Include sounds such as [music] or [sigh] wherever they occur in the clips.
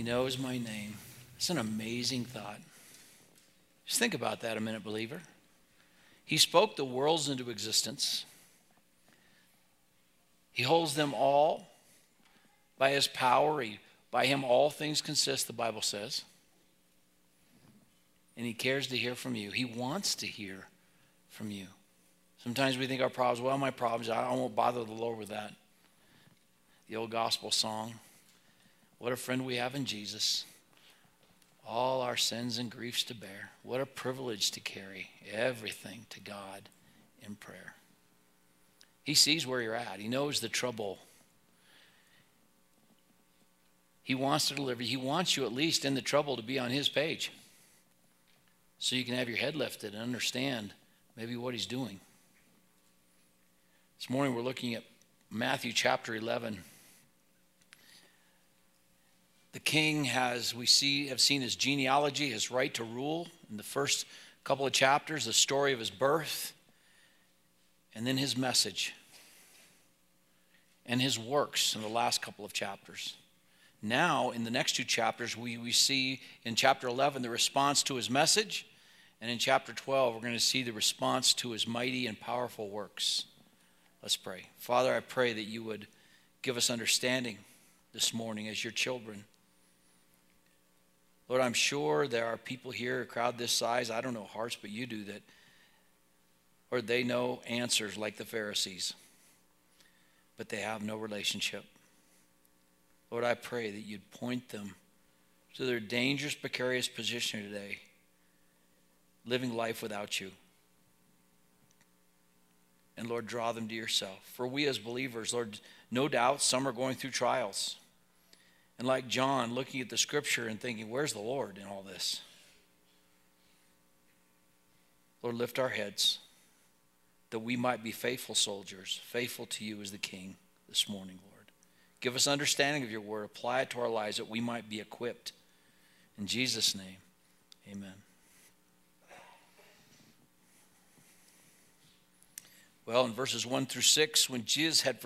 He knows my name. It's an amazing thought. Just think about that a minute, believer. He spoke the worlds into existence. He holds them all by his power. He, by him, all things consist, the Bible says. And he cares to hear from you. He wants to hear from you. Sometimes we think our problems, well, my problems, I won't bother the Lord with that. The old gospel song. What a friend we have in Jesus. All our sins and griefs to bear. What a privilege to carry everything to God in prayer. He sees where you're at, He knows the trouble. He wants to deliver. He wants you, at least in the trouble, to be on His page so you can have your head lifted and understand maybe what He's doing. This morning we're looking at Matthew chapter 11. The king has, we see, have seen his genealogy, his right to rule in the first couple of chapters, the story of his birth, and then his message and his works in the last couple of chapters. Now, in the next two chapters, we, we see in chapter 11 the response to his message, and in chapter 12, we're going to see the response to his mighty and powerful works. Let's pray. Father, I pray that you would give us understanding this morning as your children. Lord, I'm sure there are people here, a crowd this size, I don't know hearts, but you do that, or they know answers like the Pharisees, but they have no relationship. Lord, I pray that you'd point them to their dangerous, precarious position today, living life without you and Lord, draw them to yourself. For we as believers, Lord, no doubt some are going through trials. And like John, looking at the scripture and thinking, where's the Lord in all this? Lord, lift our heads that we might be faithful soldiers, faithful to you as the King this morning, Lord. Give us understanding of your word, apply it to our lives that we might be equipped. In Jesus' name, amen. Well, in verses 1 through 6, when Jesus had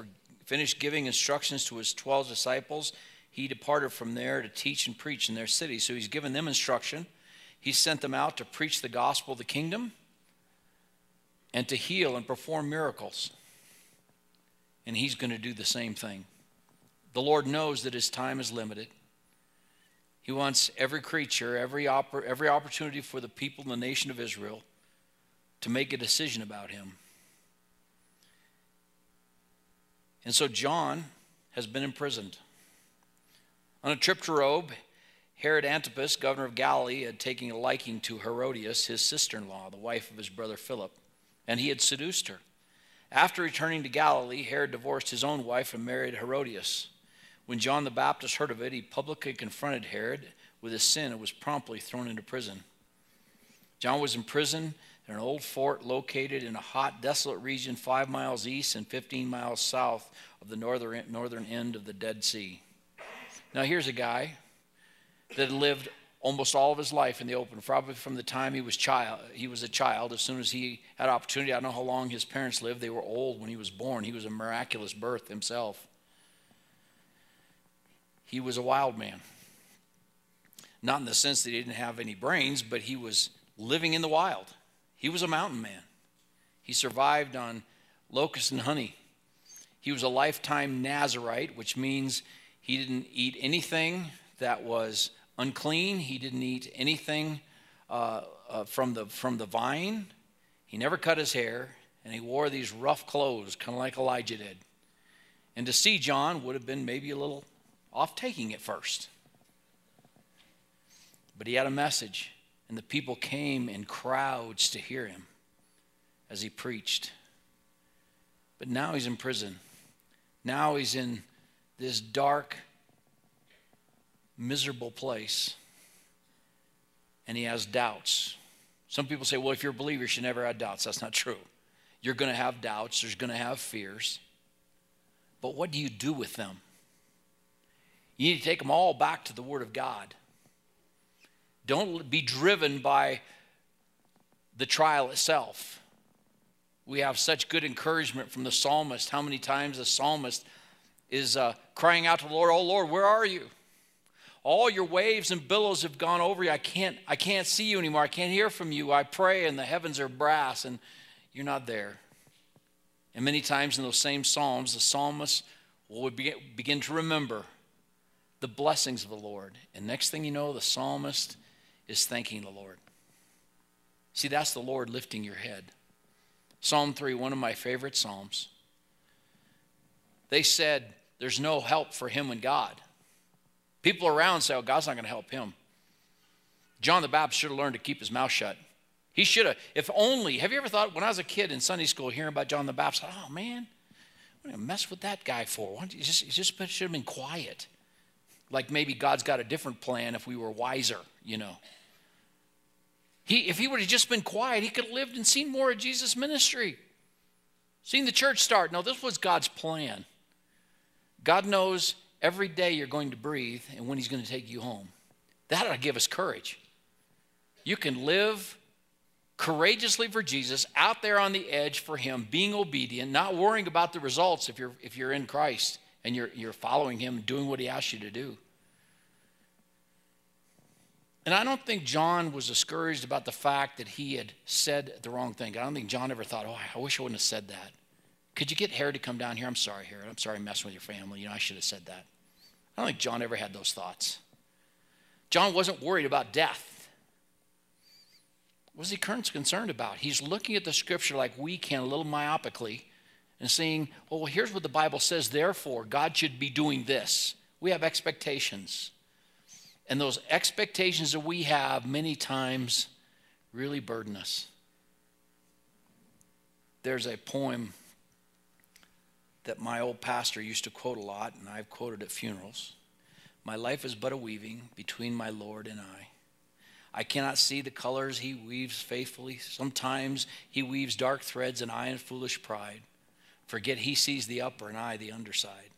finished giving instructions to his 12 disciples, he departed from there to teach and preach in their city. So he's given them instruction. He sent them out to preach the gospel of the kingdom and to heal and perform miracles. And he's going to do the same thing. The Lord knows that his time is limited. He wants every creature, every, oppor- every opportunity for the people in the nation of Israel to make a decision about him. And so John has been imprisoned. On a trip to Rome, Herod Antipas, governor of Galilee, had taken a liking to Herodias, his sister in law, the wife of his brother Philip, and he had seduced her. After returning to Galilee, Herod divorced his own wife and married Herodias. When John the Baptist heard of it, he publicly confronted Herod with his sin and was promptly thrown into prison. John was in prison in an old fort located in a hot, desolate region five miles east and 15 miles south of the northern, northern end of the Dead Sea. Now, here's a guy that lived almost all of his life in the open, probably from the time he was child. He was a child. As soon as he had opportunity, I don't know how long his parents lived. They were old when he was born. He was a miraculous birth himself. He was a wild man. Not in the sense that he didn't have any brains, but he was living in the wild. He was a mountain man. He survived on locusts and honey. He was a lifetime Nazarite, which means he didn't eat anything that was unclean. He didn't eat anything uh, uh, from, the, from the vine. He never cut his hair, and he wore these rough clothes, kind of like Elijah did. And to see John would have been maybe a little off taking at first. But he had a message. And the people came in crowds to hear him as he preached. But now he's in prison. Now he's in this dark, miserable place. And he has doubts. Some people say, well, if you're a believer, you should never have doubts. That's not true. You're going to have doubts, there's going to have fears. But what do you do with them? You need to take them all back to the Word of God. Don't be driven by the trial itself. We have such good encouragement from the psalmist. How many times the psalmist is uh, crying out to the Lord, Oh Lord, where are you? all your waves and billows have gone over you. I can't, I can't see you anymore. I can't hear from you. I pray, and the heavens are brass, and you're not there. And many times in those same Psalms, the psalmist will begin to remember the blessings of the Lord. And next thing you know, the psalmist is thanking the Lord. See, that's the Lord lifting your head. Psalm 3, one of my favorite Psalms. They said, There's no help for him in God. People around say, Oh, God's not going to help him. John the Baptist should have learned to keep his mouth shut. He should have, if only, have you ever thought, when I was a kid in Sunday school hearing about John the Baptist, oh man, what am I mess with that guy for? Why just, he just should have been quiet. Like maybe God's got a different plan if we were wiser, you know. He, if he would have just been quiet, he could have lived and seen more of Jesus' ministry, seen the church start. No, this was God's plan. God knows every day you're going to breathe and when he's going to take you home. That ought to give us courage. You can live courageously for Jesus, out there on the edge for him, being obedient, not worrying about the results if you're if you're in Christ and you're you're following him, doing what he asks you to do. And I don't think John was discouraged about the fact that he had said the wrong thing. I don't think John ever thought, oh, I wish I wouldn't have said that. Could you get Herod to come down here? I'm sorry, Herod. I'm sorry messing with your family. You know, I should have said that. I don't think John ever had those thoughts. John wasn't worried about death. What was he concerned about? He's looking at the scripture like we can, a little myopically, and saying, oh, well, here's what the Bible says, therefore, God should be doing this. We have expectations. And those expectations that we have many times really burden us. There's a poem that my old pastor used to quote a lot, and I've quoted at funerals. My life is but a weaving between my Lord and I. I cannot see the colors he weaves faithfully. Sometimes he weaves dark threads, and I in foolish pride forget he sees the upper and I the underside.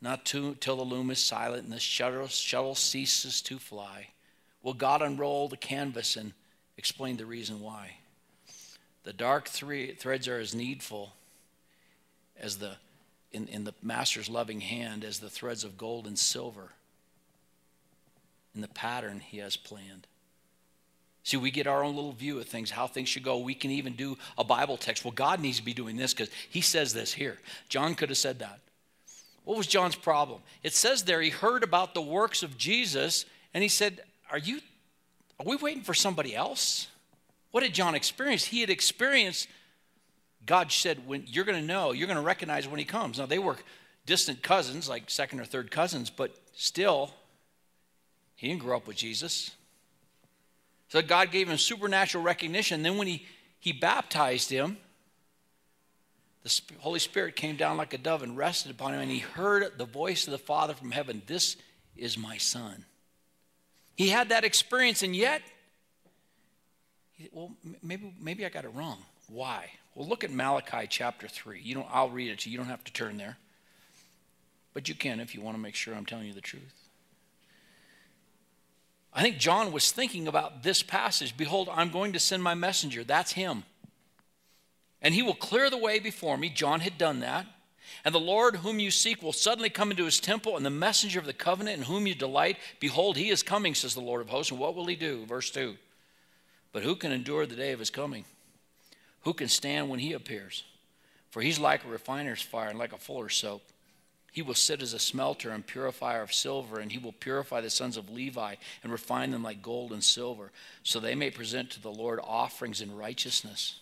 Not to, till the loom is silent and the shuttle, shuttle ceases to fly, will God unroll the canvas and explain the reason why. The dark three, threads are as needful as the in, in the master's loving hand as the threads of gold and silver in the pattern he has planned. See, we get our own little view of things, how things should go. We can even do a Bible text. Well, God needs to be doing this because he says this here. John could have said that. What was John's problem? It says there he heard about the works of Jesus and he said, Are you, are we waiting for somebody else? What did John experience? He had experienced God said, when you're going to know, you're going to recognize when he comes. Now, they were distant cousins, like second or third cousins, but still, he didn't grow up with Jesus. So God gave him supernatural recognition. Then when he, he baptized him, the Holy Spirit came down like a dove and rested upon him, and he heard the voice of the Father from heaven This is my son. He had that experience, and yet, well, maybe, maybe I got it wrong. Why? Well, look at Malachi chapter 3. You don't, I'll read it to you. You don't have to turn there. But you can if you want to make sure I'm telling you the truth. I think John was thinking about this passage. Behold, I'm going to send my messenger. That's him. And he will clear the way before me. John had done that. And the Lord whom you seek will suddenly come into his temple, and the messenger of the covenant in whom you delight, behold, he is coming, says the Lord of hosts. And what will he do? Verse 2. But who can endure the day of his coming? Who can stand when he appears? For he's like a refiner's fire and like a fuller's soap. He will sit as a smelter and purifier of silver, and he will purify the sons of Levi and refine them like gold and silver, so they may present to the Lord offerings in righteousness.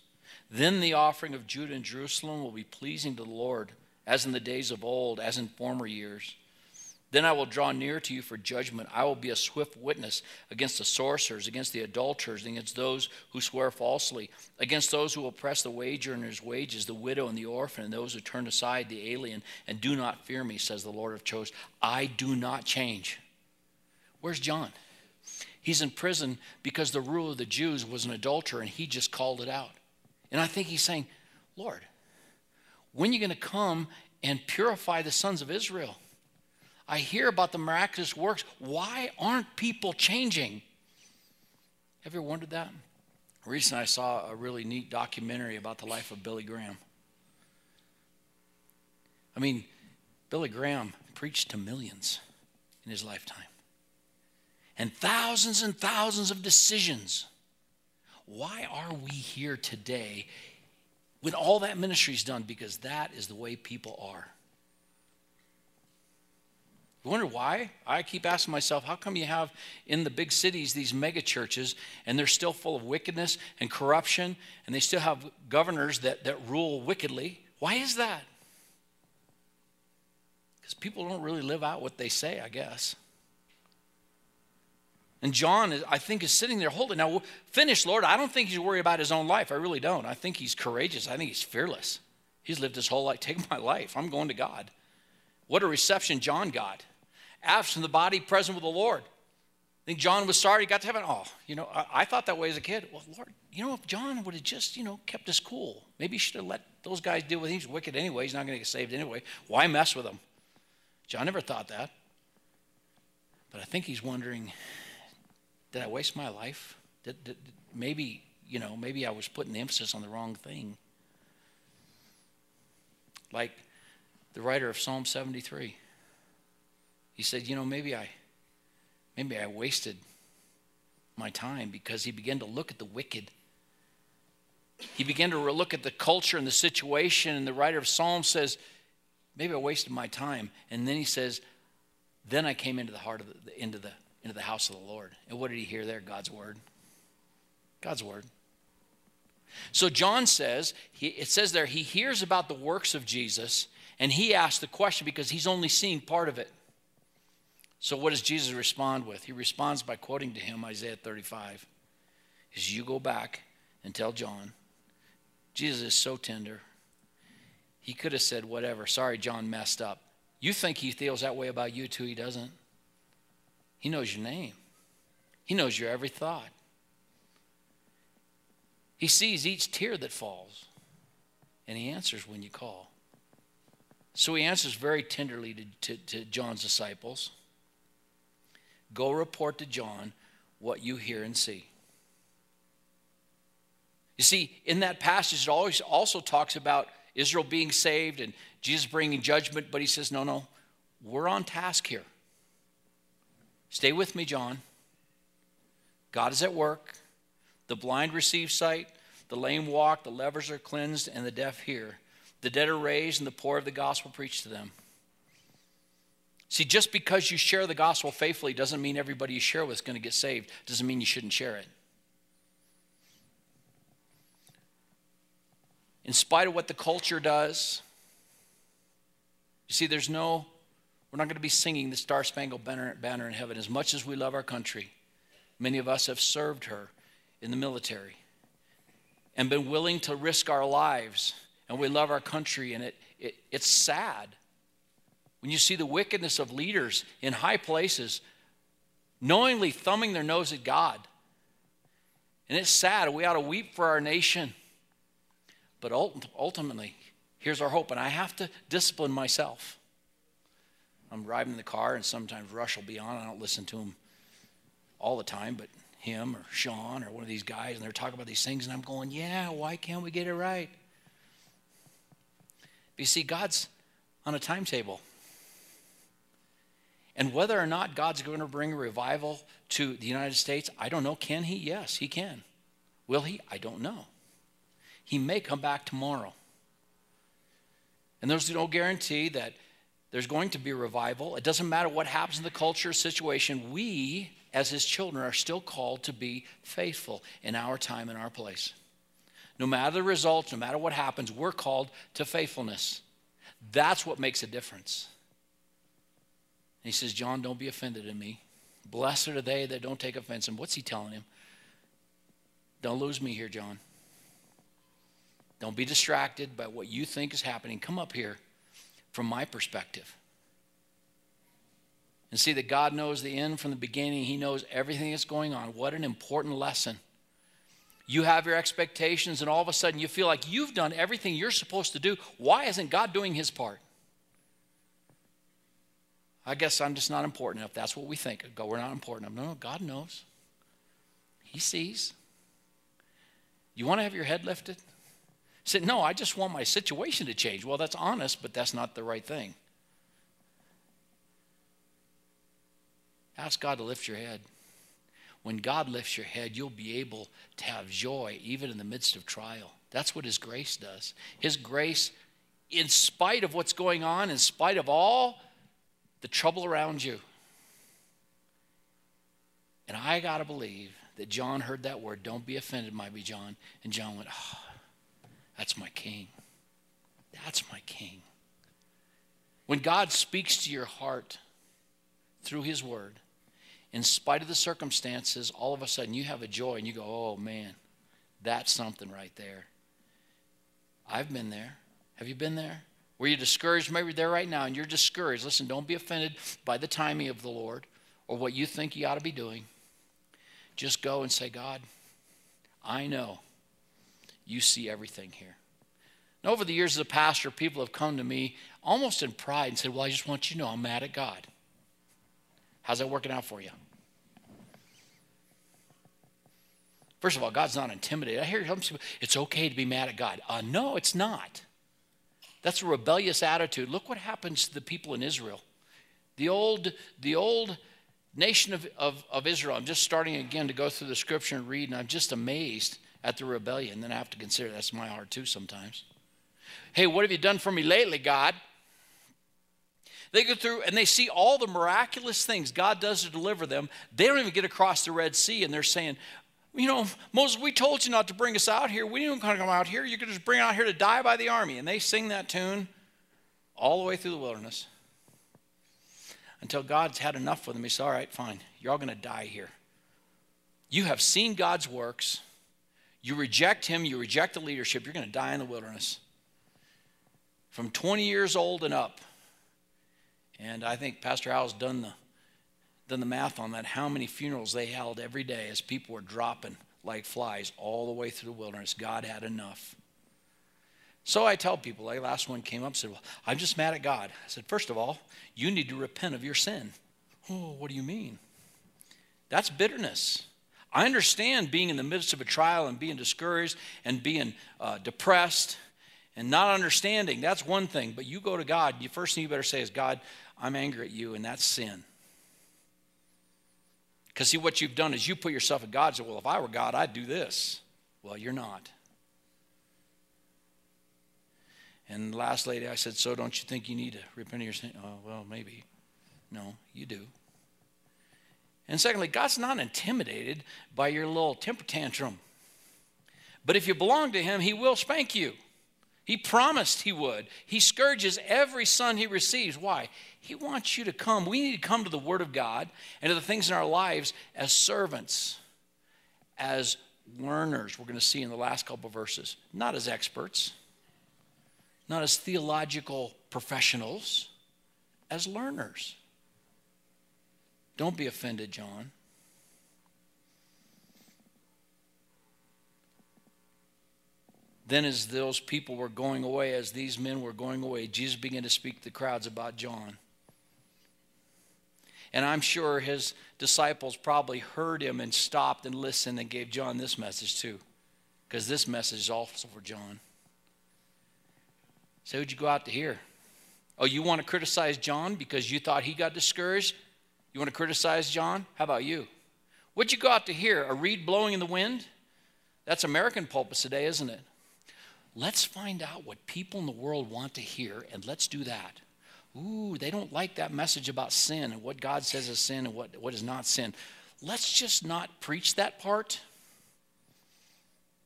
Then the offering of Judah and Jerusalem will be pleasing to the Lord, as in the days of old, as in former years. Then I will draw near to you for judgment. I will be a swift witness against the sorcerers, against the adulterers, against those who swear falsely, against those who oppress the wager and his wages, the widow and the orphan, and those who turn aside the alien and do not fear me, says the Lord of hosts. I do not change. Where's John? He's in prison because the ruler of the Jews was an adulterer and he just called it out. And I think he's saying, Lord, when are you going to come and purify the sons of Israel? I hear about the miraculous works. Why aren't people changing? Have you ever wondered that? Recently, I saw a really neat documentary about the life of Billy Graham. I mean, Billy Graham preached to millions in his lifetime. and thousands and thousands of decisions. Why are we here today when all that ministry is done? Because that is the way people are. You wonder why? I keep asking myself, how come you have in the big cities these mega churches and they're still full of wickedness and corruption and they still have governors that, that rule wickedly? Why is that? Because people don't really live out what they say, I guess. And John, I think, is sitting there holding. Now, finish, Lord. I don't think he's worried about his own life. I really don't. I think he's courageous. I think he's fearless. He's lived his whole life. [laughs] Take my life. I'm going to God. What a reception John got. Absent from the body, present with the Lord. I think John was sorry he got to heaven. Oh, you know, I, I thought that way as a kid. Well, Lord, you know, if John would have just, you know, kept his cool, maybe he should have let those guys deal with him. He's wicked anyway. He's not going to get saved anyway. Why mess with him? John never thought that. But I think he's wondering did I waste my life? Did, did, maybe, you know, maybe I was putting the emphasis on the wrong thing. Like the writer of Psalm 73. He said, you know, maybe I maybe I wasted my time because he began to look at the wicked. He began to look at the culture and the situation, and the writer of Psalms says, maybe I wasted my time. And then he says, then I came into the heart of the, into the into the house of the Lord. And what did he hear there? God's word. God's word. So John says, he, it says there, he hears about the works of Jesus and he asks the question because he's only seeing part of it. So what does Jesus respond with? He responds by quoting to him Isaiah 35. As you go back and tell John, Jesus is so tender. He could have said, whatever, sorry, John messed up. You think he feels that way about you too, he doesn't. He knows your name, He knows your every thought. He sees each tear that falls, and He answers when you call. So He answers very tenderly to, to, to John's disciples Go report to John what you hear and see. You see, in that passage, it always also talks about Israel being saved and Jesus bringing judgment, but he says, no, no, we're on task here. Stay with me, John. God is at work. The blind receive sight, the lame walk, the lepers are cleansed, and the deaf hear. The dead are raised, and the poor of the gospel preached to them. See, just because you share the gospel faithfully doesn't mean everybody you share with is going to get saved. Doesn't mean you shouldn't share it. In spite of what the culture does, you see, there's no we're not going to be singing the Star Spangled Banner, Banner in heaven. As much as we love our country, many of us have served her in the military and been willing to risk our lives. And we love our country, and it, it, it's sad when you see the wickedness of leaders in high places knowingly thumbing their nose at God. And it's sad. We ought to weep for our nation. But ultimately, here's our hope. And I have to discipline myself. I'm driving in the car, and sometimes Rush will be on. I don't listen to him all the time, but him or Sean or one of these guys, and they're talking about these things, and I'm going, yeah, why can't we get it right? But you see, God's on a timetable. And whether or not God's going to bring a revival to the United States, I don't know. Can He? Yes, He can. Will He? I don't know. He may come back tomorrow. And there's no guarantee that there's going to be revival. It doesn't matter what happens in the culture situation. We, as his children, are still called to be faithful in our time and our place. No matter the results, no matter what happens, we're called to faithfulness. That's what makes a difference. He says, John, don't be offended in me. Blessed are they that don't take offense. And what's he telling him? Don't lose me here, John. Don't be distracted by what you think is happening. Come up here from my perspective. And see that God knows the end from the beginning, He knows everything that's going on. What an important lesson. You have your expectations, and all of a sudden you feel like you've done everything you're supposed to do. Why isn't God doing His part? I guess I'm just not important enough. That's what we think. Go, we're not important enough. No, no, God knows. He sees. You want to have your head lifted? said, No, I just want my situation to change. Well, that's honest, but that's not the right thing. Ask God to lift your head. when God lifts your head, you'll be able to have joy even in the midst of trial. That's what His grace does. His grace, in spite of what's going on, in spite of all the trouble around you. And I got to believe that John heard that word, don't be offended, might be John. And John went, oh, that's my king. That's my king. When God speaks to your heart through his word, in spite of the circumstances, all of a sudden you have a joy and you go, oh man, that's something right there. I've been there. Have you been there? Were you discouraged? Maybe there right now and you're discouraged. Listen, don't be offended by the timing of the Lord or what you think you ought to be doing. Just go and say, God, I know you see everything here. And over the years as a pastor, people have come to me almost in pride and said, Well, I just want you to know I'm mad at God. How's that working out for you? First of all, God's not intimidated. I hear some people, it's okay to be mad at God. Uh, no, it's not. That's a rebellious attitude. Look what happens to the people in Israel. The old, the old nation of, of, of Israel, I'm just starting again to go through the scripture and read, and I'm just amazed at the rebellion. Then I have to consider that's my heart too sometimes. Hey, what have you done for me lately, God? They go through and they see all the miraculous things God does to deliver them. They don't even get across the Red Sea, and they're saying, you know, Moses, we told you not to bring us out here. We didn't come out here. You could just bring out here to die by the army. And they sing that tune all the way through the wilderness until God's had enough with them. He said, All right, fine. You're all going to die here. You have seen God's works. You reject Him. You reject the leadership. You're going to die in the wilderness. From 20 years old and up. And I think Pastor Al's done the, done the math on that, how many funerals they held every day as people were dropping like flies all the way through the wilderness. God had enough. So I tell people, like last one came up said, Well, I'm just mad at God. I said, First of all, you need to repent of your sin. Oh, what do you mean? That's bitterness. I understand being in the midst of a trial and being discouraged and being uh, depressed and not understanding. That's one thing. But you go to God, the first thing you better say is, God, I'm angry at you, and that's sin. Because see, what you've done is you put yourself in God and say, Well, if I were God, I'd do this. Well, you're not. And last lady, I said, So don't you think you need to repent of your sin? Oh, well, maybe. No, you do. And secondly, God's not intimidated by your little temper tantrum. But if you belong to Him, He will spank you. He promised He would. He scourges every son He receives. Why? He wants you to come. We need to come to the Word of God and to the things in our lives as servants, as learners, we're going to see in the last couple verses, not as experts not as theological professionals, as learners. Don't be offended, John. Then, as those people were going away, as these men were going away, Jesus began to speak to the crowds about John. And I'm sure his disciples probably heard him and stopped and listened and gave John this message too, because this message is also for John. So who'd you go out to hear? Oh, you want to criticize John because you thought he got discouraged? You want to criticize John? How about you? What'd you go out to hear? A reed blowing in the wind? That's American pulpits today, isn't it? Let's find out what people in the world want to hear and let's do that. Ooh, they don't like that message about sin and what God says is sin and what, what is not sin. Let's just not preach that part.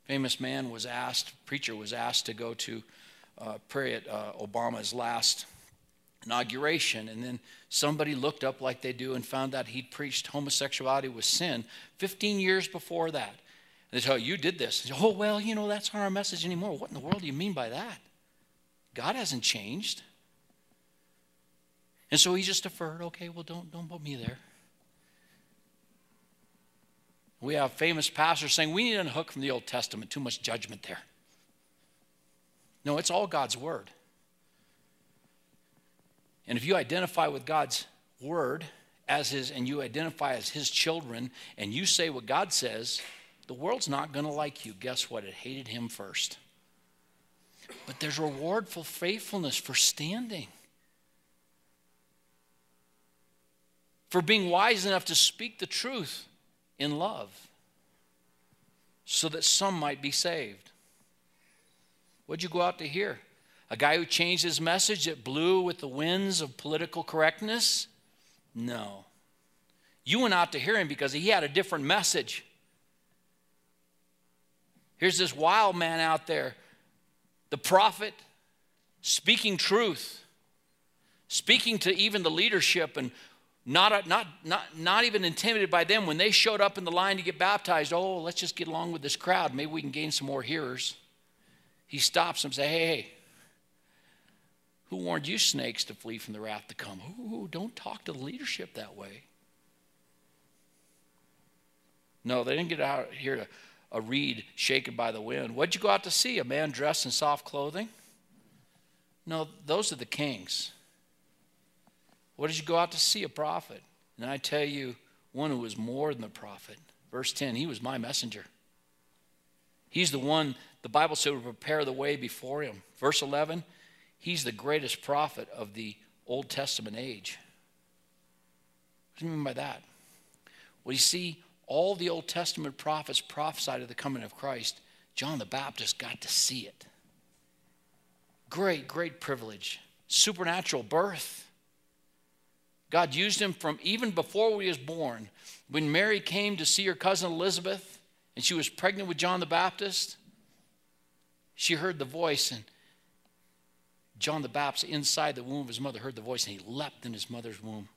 Famous man was asked, preacher was asked to go to uh, pray at uh, Obama's last inauguration, and then somebody looked up like they do and found out he'd preached homosexuality was sin 15 years before that. And they tell you, you did this. oh, well, you know, that's not our message anymore. What in the world do you mean by that? God hasn't changed. And so he just deferred. Okay, well, don't, don't put me there. We have famous pastors saying we need to unhook from the Old Testament. Too much judgment there. No, it's all God's word. And if you identify with God's word as his and you identify as his children and you say what God says, the world's not going to like you. Guess what? It hated him first. But there's reward for faithfulness, for standing, for being wise enough to speak the truth in love so that some might be saved. What'd you go out to hear? A guy who changed his message that blew with the winds of political correctness? No. You went out to hear him because he had a different message. Here's this wild man out there, the prophet, speaking truth, speaking to even the leadership and not, not, not, not even intimidated by them when they showed up in the line to get baptized. Oh, let's just get along with this crowd. Maybe we can gain some more hearers. He stops them and says, Hey, hey, who warned you snakes to flee from the wrath to come? Ooh, don't talk to the leadership that way. No, they didn't get out here to a reed shaken by the wind. What'd you go out to see? A man dressed in soft clothing? No, those are the kings. What did you go out to see? A prophet. And I tell you, one who was more than a prophet. Verse 10, he was my messenger. He's the one, the Bible said, would prepare the way before him. Verse 11, he's the greatest prophet of the Old Testament age. What do you mean by that? Well, you see, all the Old Testament prophets prophesied of the coming of Christ. John the Baptist got to see it. Great, great privilege. Supernatural birth. God used him from even before he was born. When Mary came to see her cousin Elizabeth and she was pregnant with John the Baptist, she heard the voice, and John the Baptist, inside the womb of his mother, heard the voice, and he leapt in his mother's womb.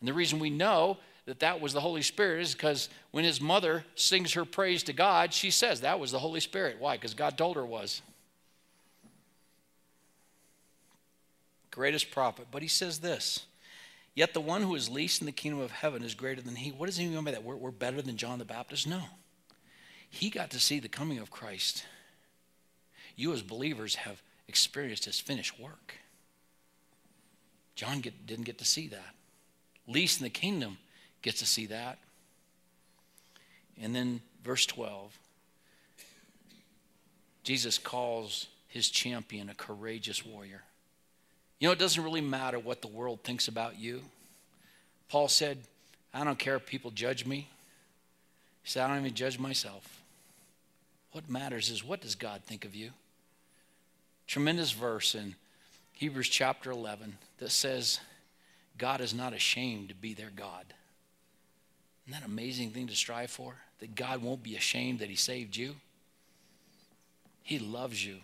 And the reason we know that that was the Holy Spirit is because when his mother sings her praise to God, she says that was the Holy Spirit. Why? Because God told her was. Greatest prophet. But he says this Yet the one who is least in the kingdom of heaven is greater than he. What does he mean by that? We're, we're better than John the Baptist? No. He got to see the coming of Christ. You, as believers, have experienced his finished work. John get, didn't get to see that. Least in the kingdom gets to see that. And then verse 12 Jesus calls his champion a courageous warrior. You know, it doesn't really matter what the world thinks about you. Paul said, I don't care if people judge me. He said, I don't even judge myself. What matters is what does God think of you? Tremendous verse in Hebrews chapter 11 that says, God is not ashamed to be their God. Isn't that amazing thing to strive for? That God won't be ashamed that He saved you. He loves you.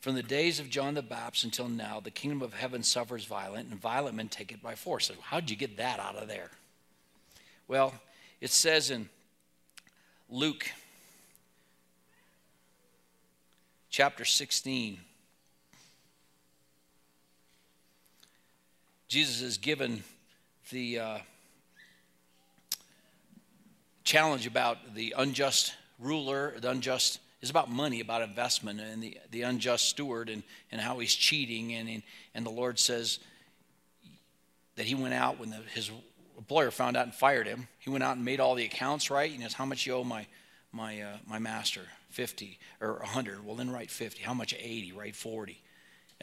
From the days of John the Baptist until now, the kingdom of heaven suffers violent, and violent men take it by force. So, how'd you get that out of there? Well, it says in Luke chapter 16, Jesus is given the uh, challenge about the unjust ruler, the unjust is about money, about investment, and the, the unjust steward and, and how he's cheating. And, and the Lord says that he went out when the, his employer found out and fired him. He went out and made all the accounts right. And says, How much you owe my, my, uh, my master? 50 or 100. Well, then write 50. How much? 80. Write 40.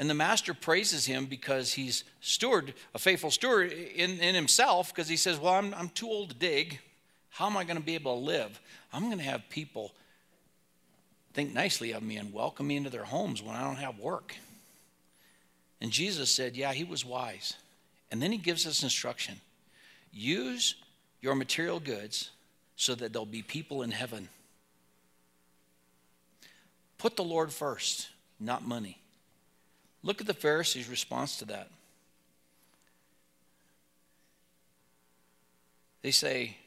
And the master praises him because he's steward, a faithful steward in, in himself, because he says, Well, I'm, I'm too old to dig. How am I going to be able to live? I'm going to have people think nicely of me and welcome me into their homes when I don't have work. And Jesus said, Yeah, he was wise. And then he gives us instruction use your material goods so that there'll be people in heaven. Put the Lord first, not money. Look at the Pharisees' response to that. They say,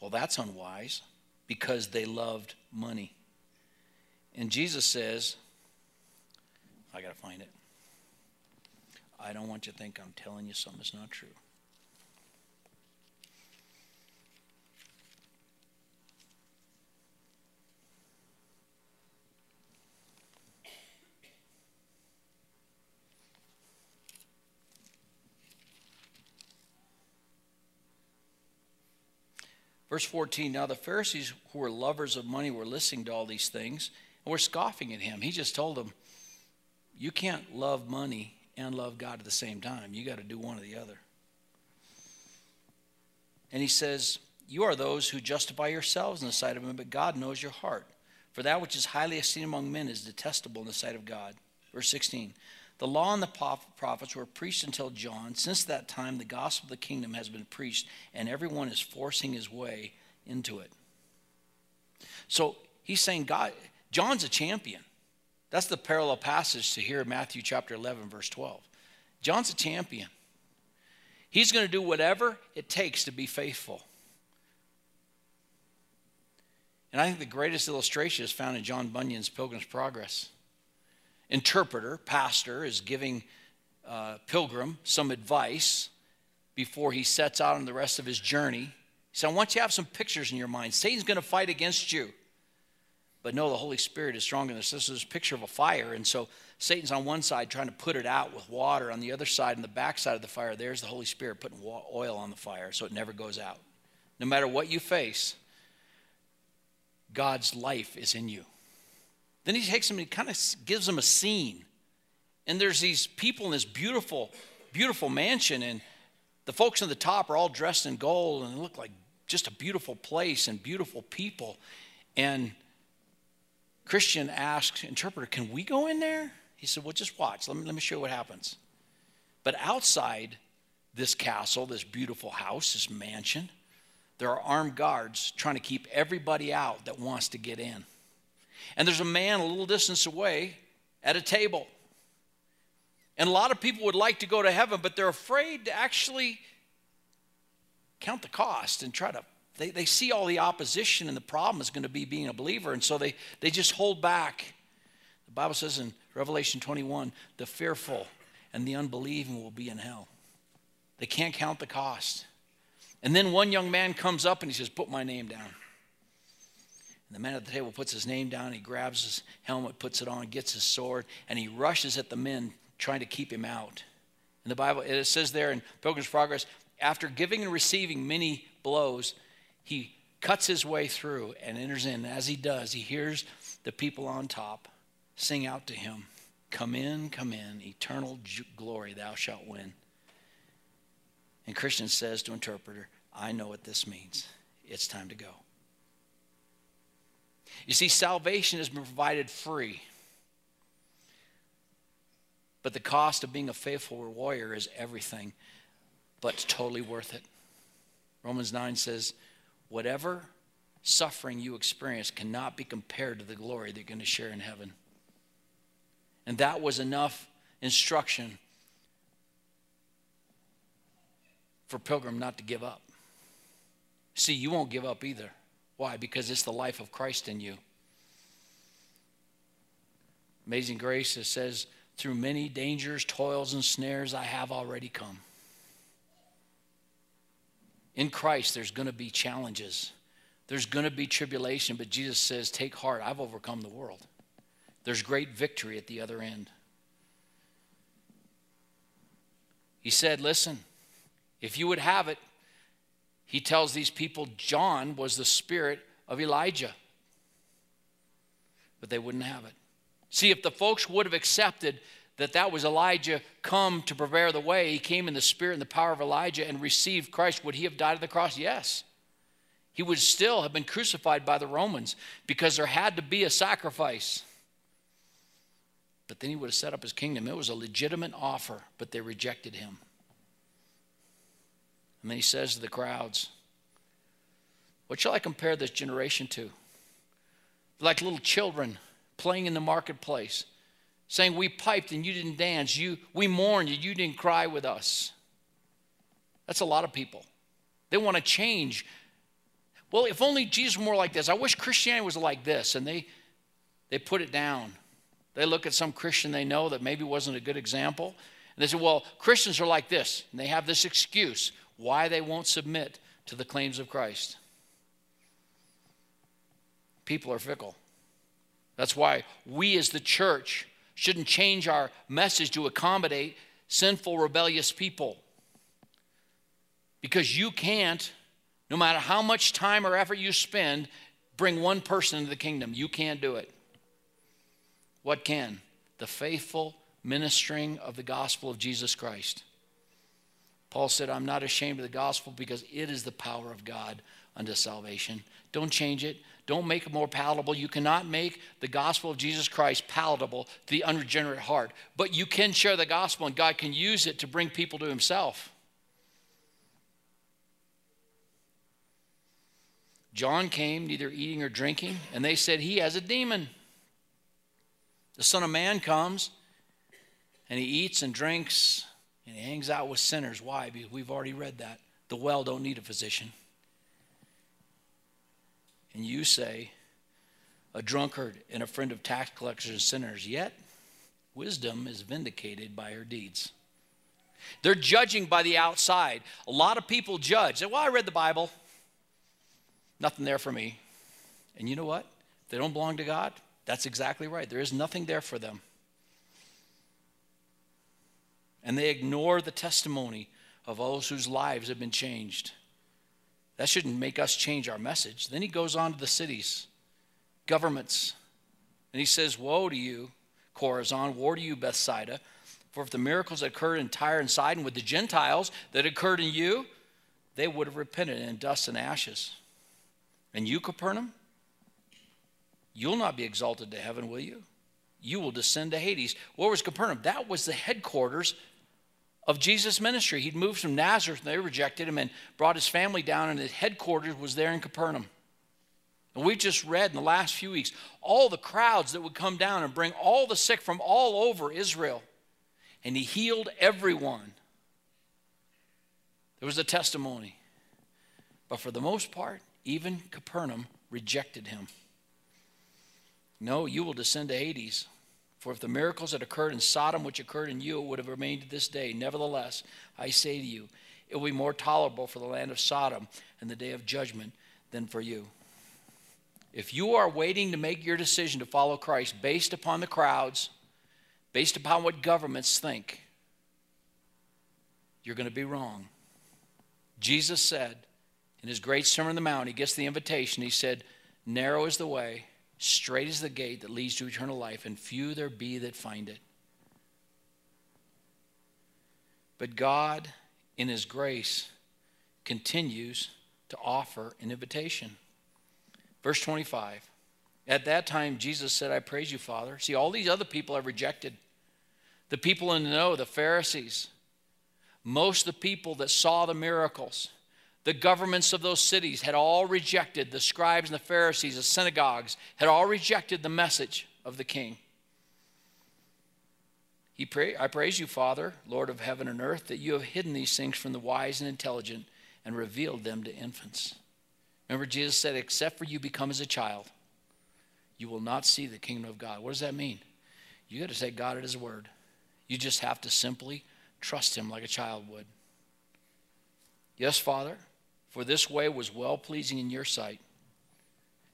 Well, that's unwise because they loved money. And Jesus says, I got to find it. I don't want you to think I'm telling you something that's not true. Verse 14 Now the Pharisees who were lovers of money were listening to all these things and were scoffing at him. He just told them, You can't love money and love God at the same time. You got to do one or the other. And he says, You are those who justify yourselves in the sight of him, but God knows your heart. For that which is highly esteemed among men is detestable in the sight of God. Verse 16 The law and the prophets were preached until John. Since that time, the gospel of the kingdom has been preached, and everyone is forcing his way into it. So he's saying, God, John's a champion. That's the parallel passage to here in Matthew chapter 11, verse 12. John's a champion. He's going to do whatever it takes to be faithful. And I think the greatest illustration is found in John Bunyan's Pilgrim's Progress. Interpreter, pastor, is giving uh, Pilgrim some advice before he sets out on the rest of his journey. He said, I want you to have some pictures in your mind. Satan's going to fight against you. But no, the Holy Spirit is stronger than this. This is a picture of a fire. And so Satan's on one side trying to put it out with water. On the other side, in the back side of the fire, there's the Holy Spirit putting oil on the fire so it never goes out. No matter what you face, God's life is in you. Then he takes them and he kind of gives them a scene. And there's these people in this beautiful, beautiful mansion, and the folks on the top are all dressed in gold and look like just a beautiful place and beautiful people. And Christian asks, interpreter, can we go in there? He said, well, just watch. Let me, let me show you what happens. But outside this castle, this beautiful house, this mansion, there are armed guards trying to keep everybody out that wants to get in. And there's a man a little distance away at a table. And a lot of people would like to go to heaven, but they're afraid to actually count the cost and try to they, they see all the opposition and the problem is going to be being a believer, and so they, they just hold back. The Bible says in Revelation 21 the fearful and the unbelieving will be in hell. They can't count the cost. And then one young man comes up and he says, Put my name down. And the man at the table puts his name down, he grabs his helmet, puts it on, gets his sword, and he rushes at the men trying to keep him out. In the Bible, it says there in Pilgrim's Progress, after giving and receiving many blows, he cuts his way through and enters in. As he does, he hears the people on top sing out to him, Come in, come in, eternal glory thou shalt win. And Christian says to interpreter, I know what this means. It's time to go. You see, salvation has been provided free. But the cost of being a faithful warrior is everything, but it's totally worth it. Romans 9 says, whatever suffering you experience cannot be compared to the glory that you're going to share in heaven. And that was enough instruction for Pilgrim not to give up. See, you won't give up either. Why? Because it's the life of Christ in you. Amazing Grace, it says, through many dangers, toils, and snares, I have already come. In Christ, there's going to be challenges, there's going to be tribulation, but Jesus says, Take heart, I've overcome the world. There's great victory at the other end. He said, Listen, if you would have it, he tells these people John was the spirit of Elijah. But they wouldn't have it. See, if the folks would have accepted that that was Elijah come to prepare the way. He came in the spirit and the power of Elijah and received Christ. Would he have died on the cross? Yes. He would still have been crucified by the Romans because there had to be a sacrifice. But then he would have set up his kingdom. It was a legitimate offer, but they rejected him. And then he says to the crowds, What shall I compare this generation to? Like little children playing in the marketplace saying, We piped and you didn't dance. You, we mourned and you didn't cry with us. That's a lot of people. They want to change. Well, if only Jesus were more like this. I wish Christianity was like this. And they, they put it down. They look at some Christian they know that maybe wasn't a good example. And they say, well, Christians are like this. And they have this excuse why they won't submit to the claims of Christ. People are fickle. That's why we as the church shouldn't change our message to accommodate sinful, rebellious people. Because you can't, no matter how much time or effort you spend, bring one person into the kingdom. You can't do it. What can? The faithful ministering of the gospel of Jesus Christ. Paul said, I'm not ashamed of the gospel because it is the power of God unto salvation. Don't change it. Don't make it more palatable. You cannot make the gospel of Jesus Christ palatable to the unregenerate heart, but you can share the gospel and God can use it to bring people to Himself. John came neither eating or drinking, and they said, He has a demon. The Son of Man comes and he eats and drinks and he hangs out with sinners. Why? Because we've already read that. The well don't need a physician. And you say, a drunkard and a friend of tax collectors and sinners, yet wisdom is vindicated by her deeds. They're judging by the outside. A lot of people judge. Say, well, I read the Bible. Nothing there for me. And you know what? They don't belong to God, that's exactly right. There is nothing there for them. And they ignore the testimony of those whose lives have been changed. That shouldn't make us change our message. Then he goes on to the cities, governments, and he says, Woe to you, Chorazin, woe to you, Bethsaida. For if the miracles that occurred in Tyre and Sidon with the Gentiles that occurred in you, they would have repented in dust and ashes. And you, Capernaum, You'll not be exalted to heaven, will you? You will descend to Hades. Where was Capernaum? That was the headquarters of Jesus' ministry. He'd moved from Nazareth, and they rejected him and brought his family down, and his headquarters was there in Capernaum. And we just read in the last few weeks all the crowds that would come down and bring all the sick from all over Israel. And he healed everyone. There was a testimony. But for the most part, even Capernaum rejected him. No, you will descend to Hades. For if the miracles that occurred in Sodom, which occurred in you, would have remained to this day, nevertheless, I say to you, it will be more tolerable for the land of Sodom in the day of judgment than for you. If you are waiting to make your decision to follow Christ based upon the crowds, based upon what governments think, you're going to be wrong. Jesus said in his great Sermon on the Mount, he gets the invitation, he said, Narrow is the way Straight is the gate that leads to eternal life, and few there be that find it. But God, in His grace, continues to offer an invitation. Verse 25 At that time, Jesus said, I praise you, Father. See, all these other people have rejected. The people in the know, the Pharisees, most of the people that saw the miracles, the governments of those cities had all rejected, the scribes and the Pharisees, the synagogues had all rejected the message of the king. He pray, I praise you, Father, Lord of heaven and earth, that you have hidden these things from the wise and intelligent and revealed them to infants. Remember, Jesus said, Except for you become as a child, you will not see the kingdom of God. What does that mean? You got to take God at his word. You just have to simply trust him like a child would. Yes, Father, for this way was well pleasing in your sight.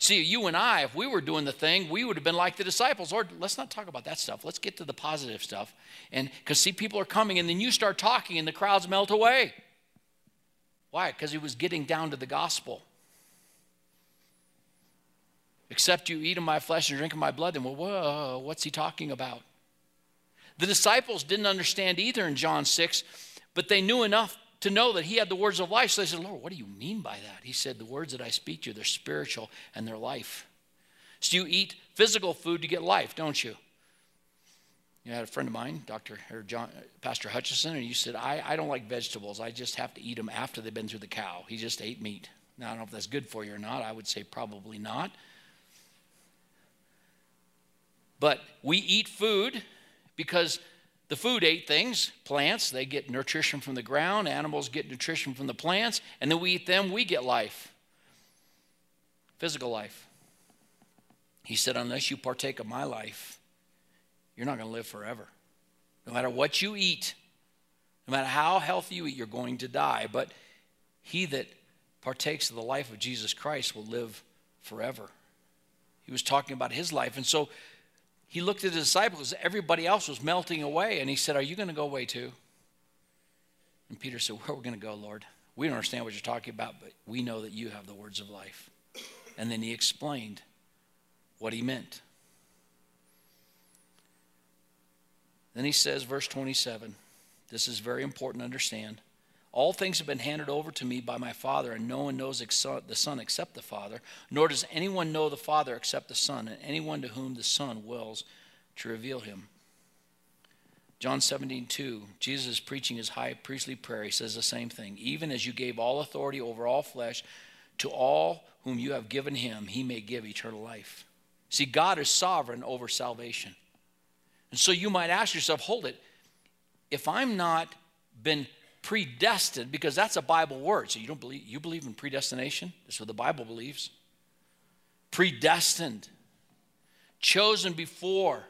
See, you and I, if we were doing the thing, we would have been like the disciples. Lord, let's not talk about that stuff. Let's get to the positive stuff. And because, see, people are coming, and then you start talking, and the crowds melt away. Why? Because he was getting down to the gospel. Except you eat of my flesh and drink of my blood, then, well, whoa, what's he talking about? The disciples didn't understand either in John 6, but they knew enough to know that he had the words of life. So they said, Lord, what do you mean by that? He said, The words that I speak to you, they're spiritual and they're life. So you eat physical food to get life, don't you? You had a friend of mine, Dr. or John, Pastor Hutchison, and you said, I, I don't like vegetables. I just have to eat them after they've been through the cow. He just ate meat. Now, I don't know if that's good for you or not. I would say probably not. But we eat food because the food ate things, plants, they get nutrition from the ground, animals get nutrition from the plants, and then we eat them, we get life. Physical life. He said, Unless you partake of my life, you're not going to live forever. No matter what you eat, no matter how healthy you eat, you're going to die. But he that partakes of the life of Jesus Christ will live forever. He was talking about his life. And so he looked at his disciples. Everybody else was melting away. And he said, Are you going to go away too? And Peter said, Where are we going to go, Lord? We don't understand what you're talking about, but we know that you have the words of life. And then he explained what he meant. Then he says, verse 27, this is very important to understand. All things have been handed over to me by my Father, and no one knows the Son except the Father, nor does anyone know the Father except the Son, and anyone to whom the Son wills to reveal him. John 17, 2, Jesus is preaching his high priestly prayer. He says the same thing. Even as you gave all authority over all flesh to all whom you have given him, he may give eternal life. See, God is sovereign over salvation. And so you might ask yourself, hold it, if I'm not been predestined, because that's a Bible word. So you don't believe you believe in predestination? That's what the Bible believes. Predestined, chosen before.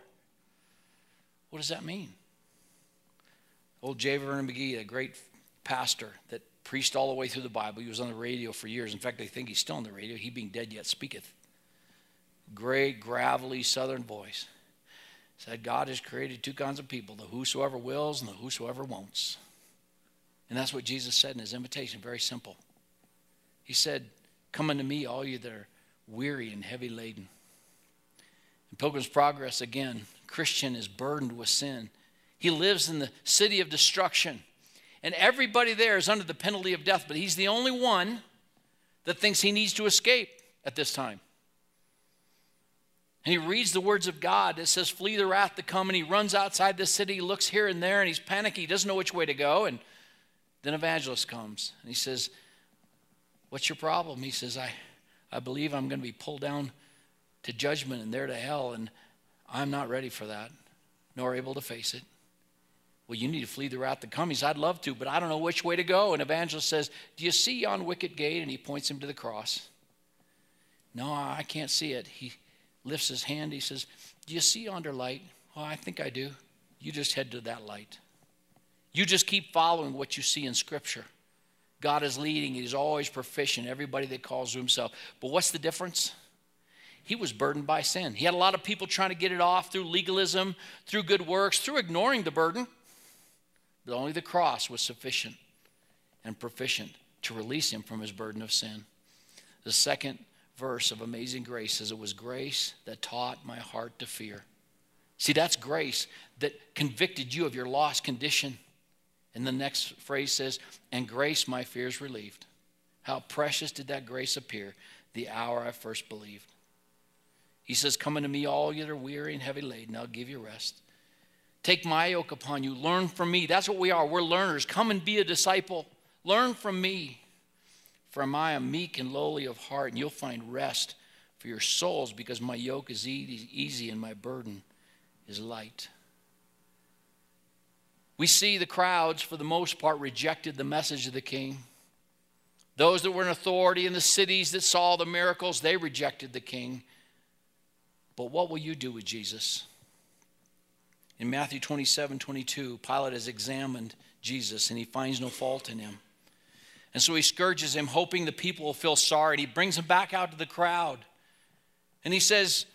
What does that mean? Old J. Vernon McGee, a great pastor that preached all the way through the Bible. He was on the radio for years. In fact, I think he's still on the radio. He being dead yet speaketh. Great, gravelly southern voice. Said God has created two kinds of people the whosoever wills and the whosoever won'ts. And that's what Jesus said in his invitation. Very simple. He said, Come unto me, all you that are weary and heavy laden. In Pilgrim's Progress, again, Christian is burdened with sin. He lives in the city of destruction. And everybody there is under the penalty of death, but he's the only one that thinks he needs to escape at this time. And he reads the words of God that says, Flee the wrath to come. And he runs outside the city, looks here and there, and he's panicky. He doesn't know which way to go. And then evangelist comes and he says, What's your problem? He says, I, I believe I'm going to be pulled down to judgment and there to hell, and I'm not ready for that, nor able to face it. Well, you need to flee the wrath to come. He says, I'd love to, but I don't know which way to go. And evangelist says, Do you see yon wicket gate? And he points him to the cross. No, I can't see it. He lifts his hand. He says, Do you see yonder light? Oh, I think I do. You just head to that light. You just keep following what you see in Scripture. God is leading, He's always proficient, everybody that calls to Himself. But what's the difference? He was burdened by sin. He had a lot of people trying to get it off through legalism, through good works, through ignoring the burden. But only the cross was sufficient and proficient to release him from his burden of sin. The second verse of Amazing Grace says, It was grace that taught my heart to fear. See, that's grace that convicted you of your lost condition. And the next phrase says, And grace my fears relieved. How precious did that grace appear the hour I first believed. He says, Come unto me, all you that are weary and heavy laden, I'll give you rest. Take my yoke upon you. Learn from me. That's what we are. We're learners. Come and be a disciple. Learn from me. For I am meek and lowly of heart, and you'll find rest for your souls because my yoke is easy and my burden is light. We see the crowds, for the most part, rejected the message of the king. Those that were in authority in the cities that saw the miracles, they rejected the king. But what will you do with Jesus? In Matthew 27 22, Pilate has examined Jesus and he finds no fault in him. And so he scourges him, hoping the people will feel sorry. And he brings him back out to the crowd. And he says,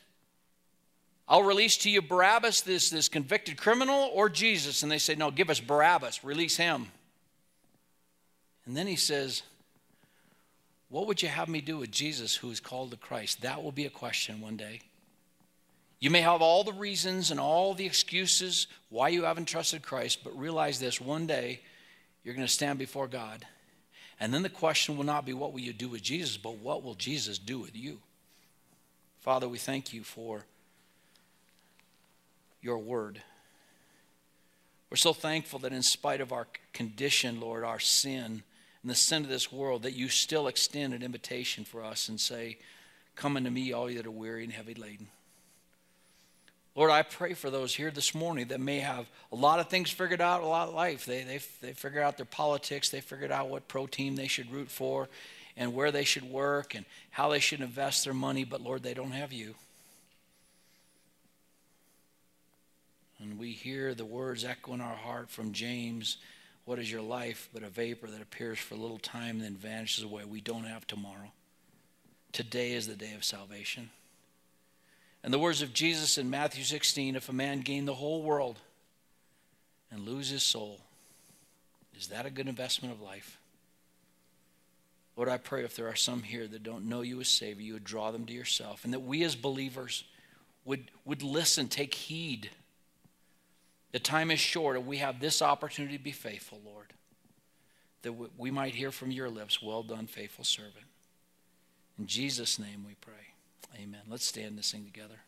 I'll release to you Barabbas, this, this convicted criminal, or Jesus. And they say, No, give us Barabbas, release him. And then he says, What would you have me do with Jesus who is called the Christ? That will be a question one day. You may have all the reasons and all the excuses why you haven't trusted Christ, but realize this one day you're going to stand before God. And then the question will not be, What will you do with Jesus? but what will Jesus do with you? Father, we thank you for your word. We're so thankful that in spite of our condition, Lord, our sin, and the sin of this world, that you still extend an invitation for us and say, Come unto me, all you that are weary and heavy laden. Lord, I pray for those here this morning that may have a lot of things figured out, a lot of life. They, they, they figured out their politics, they figured out what pro team they should root for, and where they should work, and how they should invest their money, but Lord, they don't have you. And we hear the words echo in our heart from James What is your life but a vapor that appears for a little time and then vanishes away? We don't have tomorrow. Today is the day of salvation. And the words of Jesus in Matthew 16 if a man gain the whole world and lose his soul, is that a good investment of life? Lord, I pray if there are some here that don't know you as Savior, you would draw them to yourself, and that we as believers would, would listen, take heed the time is short, and we have this opportunity to be faithful, Lord. that we might hear from your lips, Well done, faithful servant. In Jesus' name we pray. Amen. Let's stand and sing together.